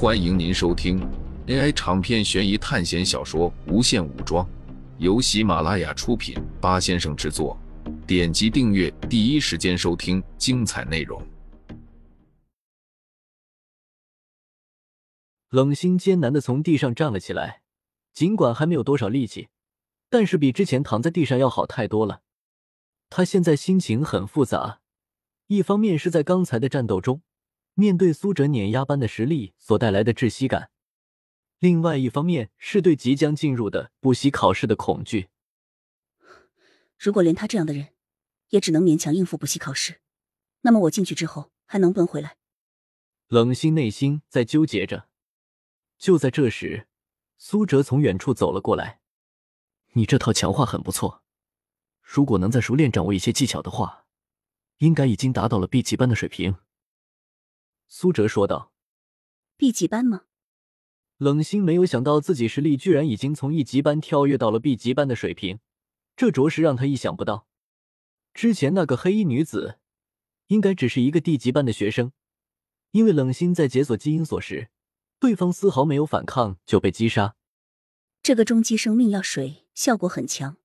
欢迎您收听 AI 长篇悬疑探险小说《无限武装》，由喜马拉雅出品，八先生制作。点击订阅，第一时间收听精彩内容。冷心艰难的从地上站了起来，尽管还没有多少力气，但是比之前躺在地上要好太多了。他现在心情很复杂，一方面是在刚才的战斗中。面对苏哲碾压般的实力所带来的窒息感，另外一方面是对即将进入的补习考试的恐惧。如果连他这样的人也只能勉强应付补习考试，那么我进去之后还能不能回来？冷心内心在纠结着。就在这时，苏哲从远处走了过来：“你这套强化很不错，如果能再熟练掌握一些技巧的话，应该已经达到了 B 级班的水平。”苏哲说道：“B 级班吗？”冷心没有想到自己实力居然已经从一级班跳跃到了 B 级班的水平，这着实让他意想不到。之前那个黑衣女子应该只是一个 D 级班的学生，因为冷心在解锁基因锁时，对方丝毫没有反抗就被击杀。这个终极生命药水效果很强，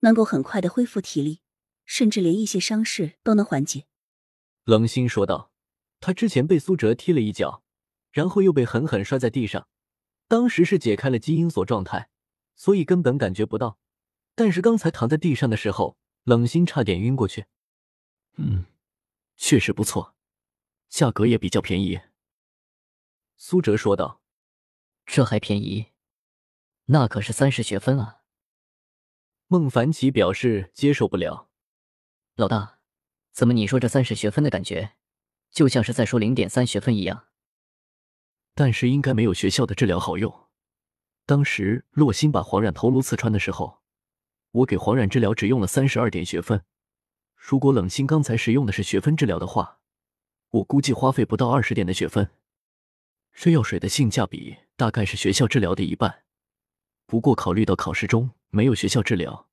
能够很快的恢复体力，甚至连一些伤势都能缓解。冷心说道。他之前被苏哲踢了一脚，然后又被狠狠摔在地上。当时是解开了基因锁状态，所以根本感觉不到。但是刚才躺在地上的时候，冷心差点晕过去。嗯，确实不错，价格也比较便宜。苏哲说道：“这还便宜？那可是三十学分啊！”孟凡奇表示接受不了。老大，怎么你说这三十学分的感觉？就像是在说零点三学分一样，但是应该没有学校的治疗好用。当时洛心把黄冉头颅刺穿的时候，我给黄冉治疗只用了三十二点学分。如果冷心刚才使用的是学分治疗的话，我估计花费不到二十点的学分。这药水的性价比大概是学校治疗的一半。不过考虑到考试中没有学校治疗，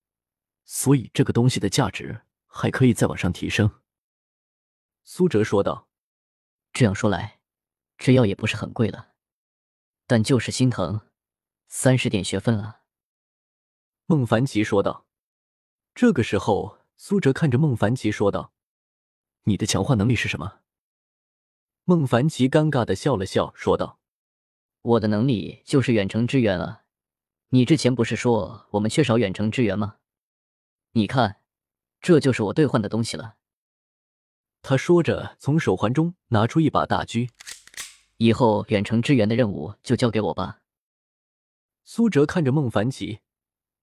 所以这个东西的价值还可以再往上提升。苏哲说道。这样说来，这药也不是很贵了，但就是心疼，三十点学分啊。孟凡奇说道。这个时候，苏哲看着孟凡奇说道：“你的强化能力是什么？”孟凡奇尴尬的笑了笑，说道：“我的能力就是远程支援啊。你之前不是说我们缺少远程支援吗？你看，这就是我兑换的东西了。”他说着，从手环中拿出一把大狙。以后远程支援的任务就交给我吧。苏哲看着孟凡奇，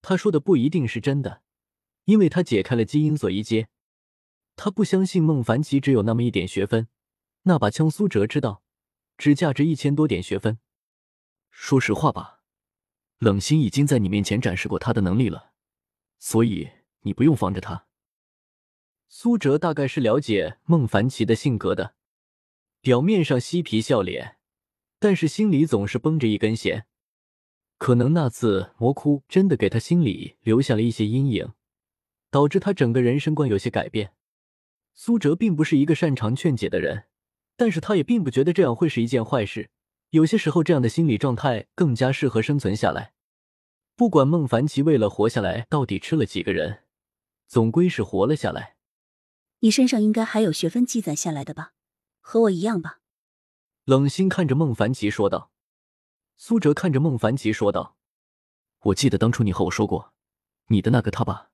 他说的不一定是真的，因为他解开了基因锁一阶。他不相信孟凡奇只有那么一点学分。那把枪，苏哲知道，只价值一千多点学分。说实话吧，冷心已经在你面前展示过他的能力了，所以你不用防着他。苏哲大概是了解孟凡奇的性格的，表面上嬉皮笑脸，但是心里总是绷着一根弦。可能那次魔窟真的给他心里留下了一些阴影，导致他整个人生观有些改变。苏哲并不是一个擅长劝解的人，但是他也并不觉得这样会是一件坏事。有些时候，这样的心理状态更加适合生存下来。不管孟凡奇为了活下来到底吃了几个人，总归是活了下来。你身上应该还有学分积攒下来的吧？和我一样吧。冷心看着孟凡奇说道。苏哲看着孟凡奇说道：“我记得当初你和我说过，你的那个他爸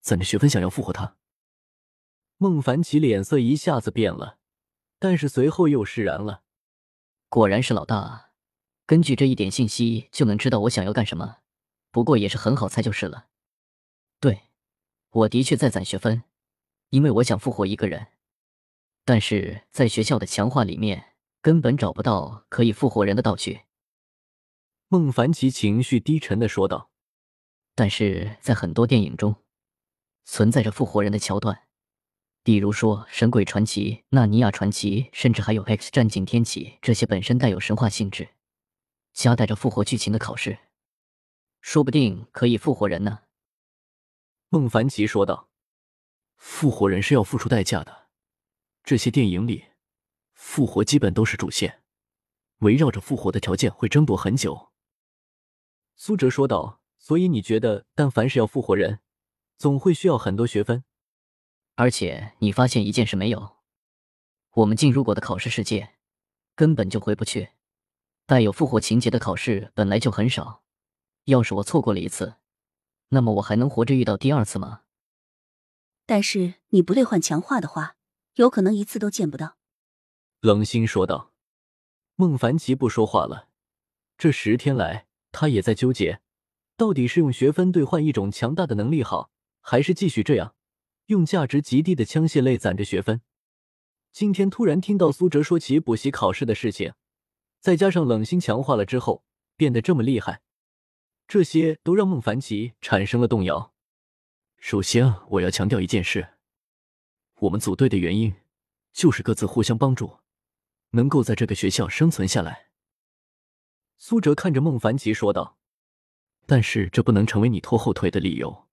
攒着学分想要复活他。”孟凡奇脸色一下子变了，但是随后又释然了。果然是老大，根据这一点信息就能知道我想要干什么。不过也是很好猜就是了。对，我的确在攒学分。因为我想复活一个人，但是在学校的强化里面根本找不到可以复活人的道具。孟凡奇情绪低沉的说道：“但是在很多电影中，存在着复活人的桥段，比如说《神鬼传奇》《纳尼亚传奇》，甚至还有《X 战警：天启》这些本身带有神话性质、夹带着复活剧情的考试，说不定可以复活人呢。”孟凡奇说道。复活人是要付出代价的，这些电影里，复活基本都是主线，围绕着复活的条件会争夺很久。苏哲说道：“所以你觉得，但凡是要复活人，总会需要很多学分？而且你发现一件事没有？我们进入过的考试世界，根本就回不去。带有复活情节的考试本来就很少，要是我错过了一次，那么我还能活着遇到第二次吗？但是你不兑换强化的话，有可能一次都见不到。”冷心说道。孟凡奇不说话了。这十天来，他也在纠结，到底是用学分兑换一种强大的能力好，还是继续这样，用价值极低的枪械类攒着学分。今天突然听到苏哲说起补习考试的事情，再加上冷心强化了之后变得这么厉害，这些都让孟凡奇产生了动摇。首先，我要强调一件事：我们组队的原因就是各自互相帮助。能够在这个学校生存下来，苏哲看着孟凡奇说道：“但是这不能成为你拖后腿的理由。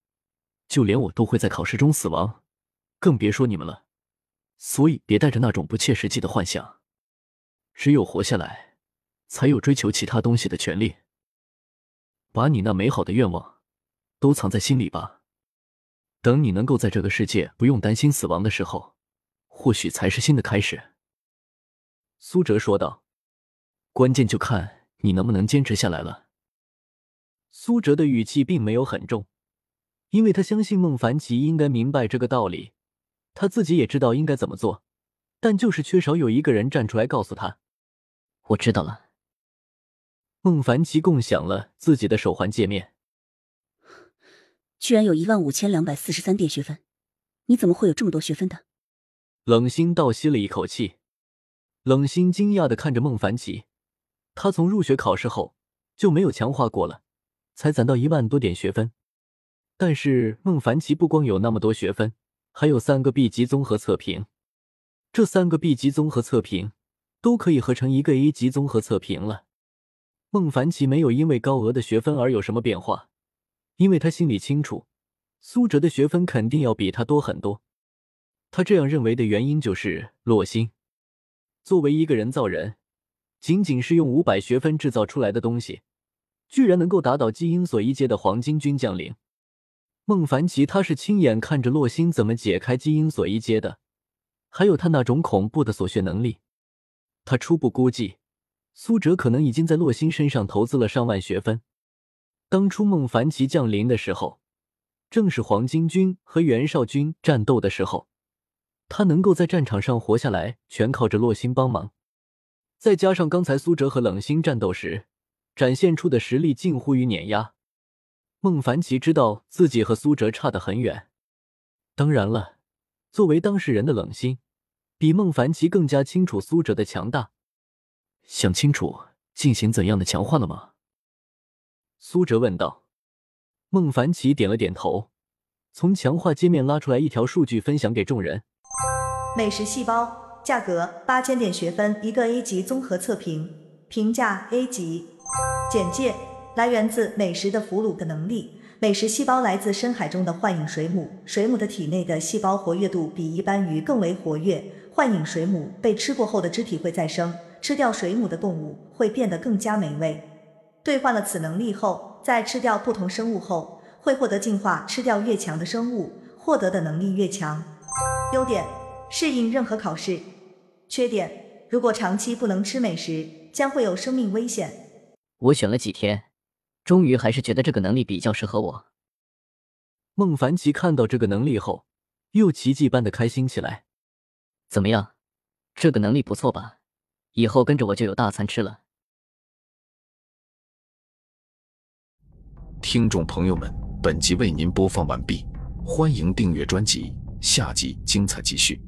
就连我都会在考试中死亡，更别说你们了。所以别带着那种不切实际的幻想。只有活下来，才有追求其他东西的权利。把你那美好的愿望都藏在心里吧。等你能够在这个世界不用担心死亡的时候，或许才是新的开始。”苏哲说道：“关键就看你能不能坚持下来了。”苏哲的语气并没有很重，因为他相信孟凡奇应该明白这个道理，他自己也知道应该怎么做，但就是缺少有一个人站出来告诉他。我知道了。孟凡奇共享了自己的手环界面，居然有一万五千两百四十三点学分，你怎么会有这么多学分的？冷心倒吸了一口气。冷心惊讶的看着孟凡奇，他从入学考试后就没有强化过了，才攒到一万多点学分。但是孟凡奇不光有那么多学分，还有三个 B 级综合测评，这三个 B 级综合测评都可以合成一个 A 级综合测评了。孟凡奇没有因为高额的学分而有什么变化，因为他心里清楚，苏哲的学分肯定要比他多很多。他这样认为的原因就是洛星。作为一个人造人，仅仅是用五百学分制造出来的东西，居然能够打倒基因所一阶的黄金军将领。孟凡奇他是亲眼看着洛星怎么解开基因所一阶的，还有他那种恐怖的所学能力。他初步估计，苏哲可能已经在洛星身上投资了上万学分。当初孟凡奇降临的时候，正是黄巾军和袁绍军战斗的时候。他能够在战场上活下来，全靠着洛星帮忙。再加上刚才苏哲和冷心战斗时展现出的实力，近乎于碾压。孟凡奇知道自己和苏哲差得很远。当然了，作为当事人的冷心，比孟凡奇更加清楚苏哲的强大。想清楚进行怎样的强化了吗？苏哲问道。孟凡奇点了点头，从强化界面拉出来一条数据，分享给众人。美食细胞，价格八千点学分，一个 A 级综合测评，评价 A 级。简介：来源自美食的俘虏的能力。美食细胞来自深海中的幻影水母，水母的体内的细胞活跃度比一般鱼更为活跃。幻影水母被吃过后的肢体会再生，吃掉水母的动物会变得更加美味。兑换了此能力后，在吃掉不同生物后，会获得进化，吃掉越强的生物，获得的能力越强。优点。适应任何考试，缺点：如果长期不能吃美食，将会有生命危险。我选了几天，终于还是觉得这个能力比较适合我。孟凡奇看到这个能力后，又奇迹般的开心起来。怎么样，这个能力不错吧？以后跟着我就有大餐吃了。听众朋友们，本集为您播放完毕，欢迎订阅专辑，下集精彩继续。